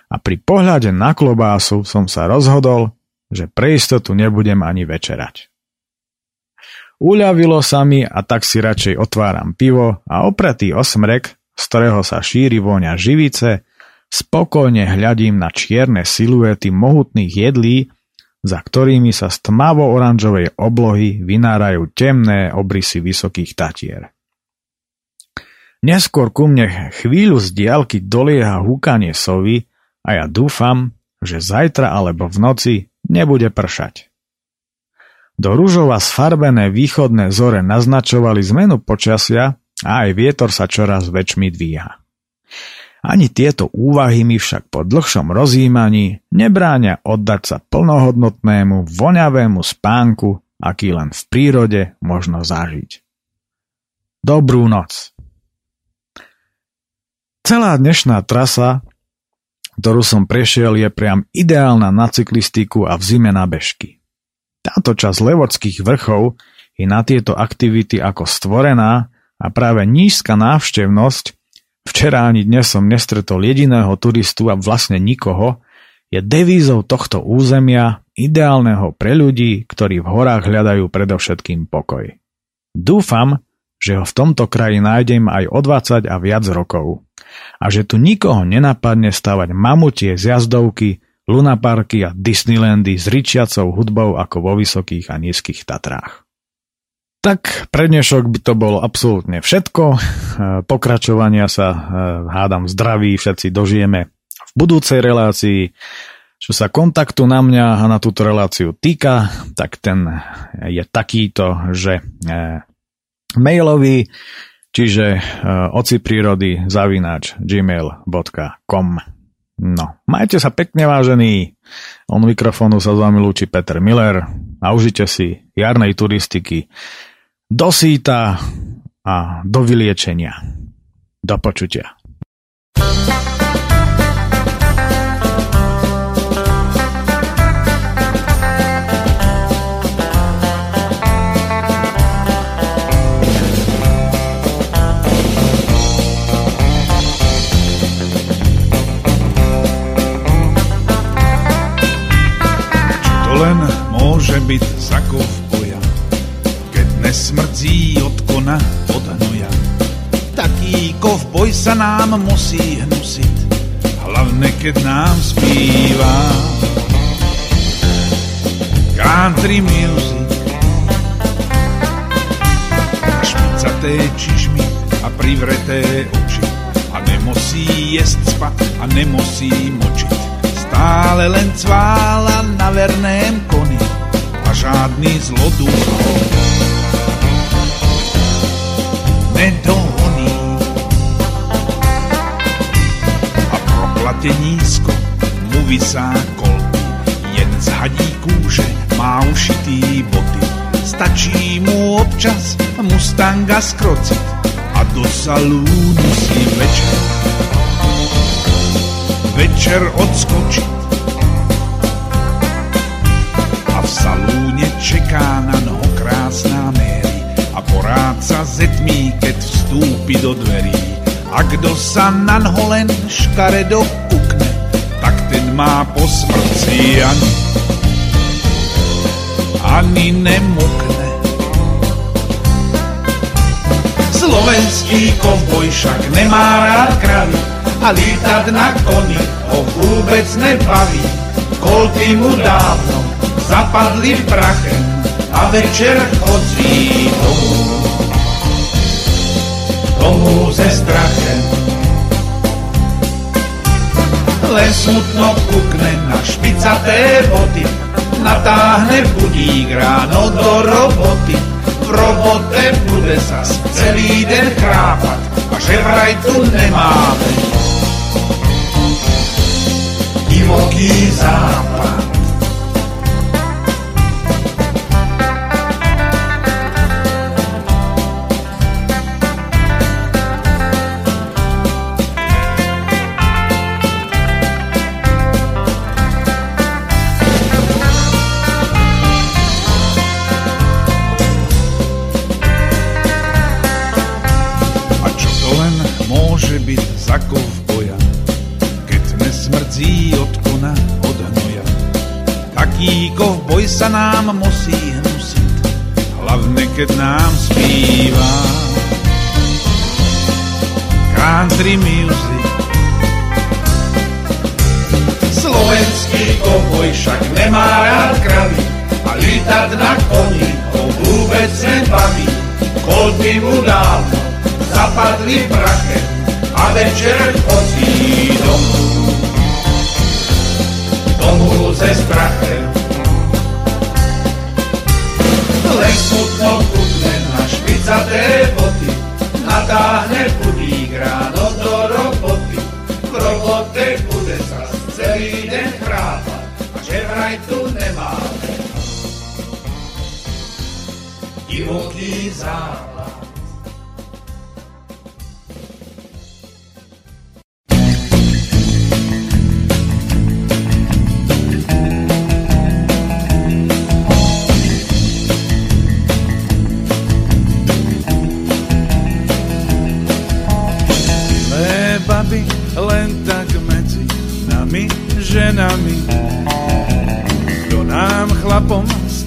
A pri pohľade na klobásu som sa rozhodol, že pre istotu nebudem ani večerať. Uľavilo sa mi a tak si radšej otváram pivo a opretý osmrek, z ktorého sa šíri vôňa živice, spokojne hľadím na čierne siluety mohutných jedlí, za ktorými sa z tmavo-oranžovej oblohy vynárajú temné obrysy vysokých tatier. Neskôr ku mne chvíľu z diálky dolieha húkanie sovy a ja dúfam, že zajtra alebo v noci nebude pršať. Do rúžova sfarbené východné zore naznačovali zmenu počasia a aj vietor sa čoraz väčšmi dvíha. Ani tieto úvahy mi však po dlhšom rozjímaní nebráňa oddať sa plnohodnotnému, voňavému spánku, aký len v prírode možno zažiť. Dobrú noc. Celá dnešná trasa, ktorú som prešiel, je priam ideálna na cyklistiku a v zime na bežky. Táto časť levodských vrchov je na tieto aktivity ako stvorená a práve nízka návštevnosť, včera ani dnes som nestretol jediného turistu a vlastne nikoho, je devízou tohto územia ideálneho pre ľudí, ktorí v horách hľadajú predovšetkým pokoj. Dúfam, že ho v tomto kraji nájdem aj o 20 a viac rokov. A že tu nikoho nenapadne stavať mamutie z jazdovky, lunaparky a Disneylandy s ričiacou hudbou ako vo vysokých a nízkych Tatrách. Tak pre dnešok by to bolo absolútne všetko. Pokračovania sa e, hádam zdraví, všetci dožijeme v budúcej relácii. Čo sa kontaktu na mňa a na túto reláciu týka, tak ten je takýto, že e, mailový, čiže uh, oci prírody zavináč gmail.com No, majte sa pekne vážení. On mikrofónu sa s vami lúči Peter Miller a užite si jarnej turistiky do síta a do vyliečenia. Do počutia. Len môže byť za kovboja, keď nesmrdzí od kona od hnoja. Taký kovboj sa nám musí hnusiť, hlavne keď nám spíva. Country music, špicaté čižmy a privreté oči a nemusí jesť spať a nemusí močiť stále len cvála na verném koni a žádný ho nedohoní. A proplate nízko mu vysá kolby, jen z hadí kůže má ušitý boty. Stačí mu občas Mustanga skrocit a do salúnu si večer večer odskočiť. A v salúne čeká na noho krásná Mary a porád sa zetmí, keď vstúpi do dverí. A kdo sa na noho len škaredo kukne, tak ten má po smrci ani, ani nemukne. Slovenský kovboj však nemá rád kravy, a lítať na koni ho vôbec nebaví. Kolky mu dávno zapadli prachem a večer chodí domů. Domů ze strachem. Len smutno kukne na špicaté boty, natáhne budík ráno do roboty. V robote bude sa celý den chrápať a že vraj tu nemáme divoký západ. Sa musí hnusiť, hlavne keď nám spíva. Country music, Slovenský koboj však nemá rád kravy a lítať na koni ho vôbec nebaví. Kolby mu dávno zapadli prachem a večer chodí domů. Domů ze sprachem. Len smutno kutne na špicaté boty, natáhne budík ráno do roboty. V robote bude sa celý deň chrápať, a že vraj tu nemá divoký západ.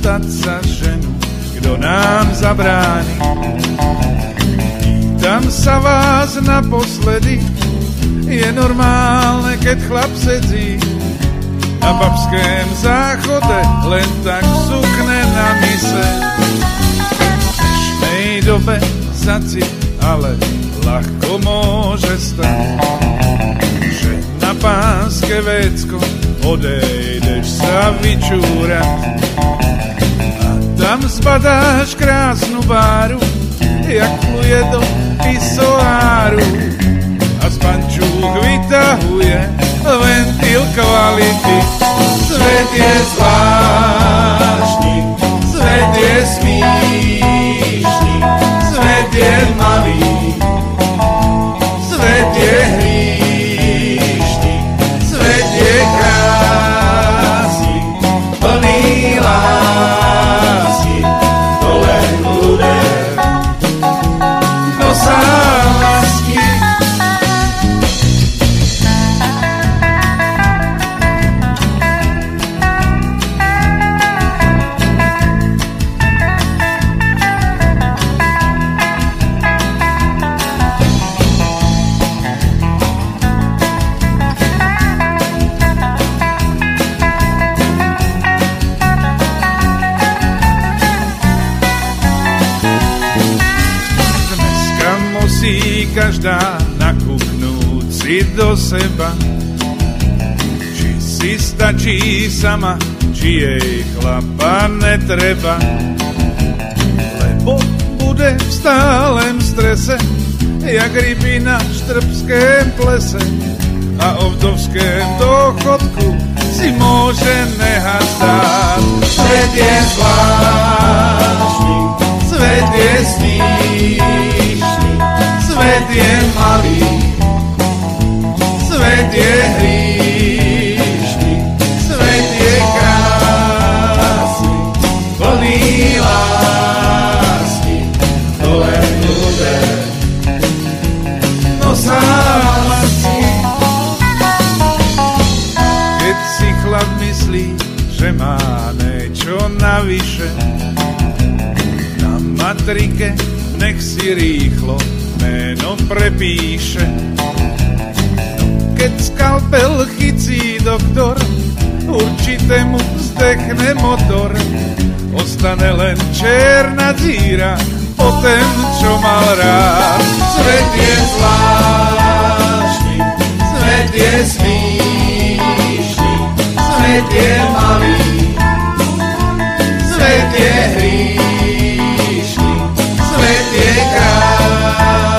Chlapom stať sa ženu, kto nám zabráni. Tam sa vás naposledy, je normálne, keď chlap sedí na babském záchode, len tak sukne na mise. V dnešnej dobe zaci, ale ľahko môže stať, že na pánske vecko odejdeš sa vyčúrať. Tam zbadáš krásnu báru, jak pluje do pisoáru. A z pančúch vytahuje ventil kvality. Svet je zvláštny, svet je smíšný, svet je malý, stačí sama, či jej chlapa netreba. Lebo bude v stálem strese, jak ryby na štrbském plese. A o vdovském dochodku si môže nehať dát. Svet je zvláštny, svet je smíšný, svet je malý, svet je hríšný, strike, nech si rýchlo meno prepíše. Keď skalpel chycí doktor, určite mu vzdechne motor. Ostane len černá díra o ten, čo mal rád. Svet je zvláštny, svet je smíšný, svet je malý, svet je hrý. love.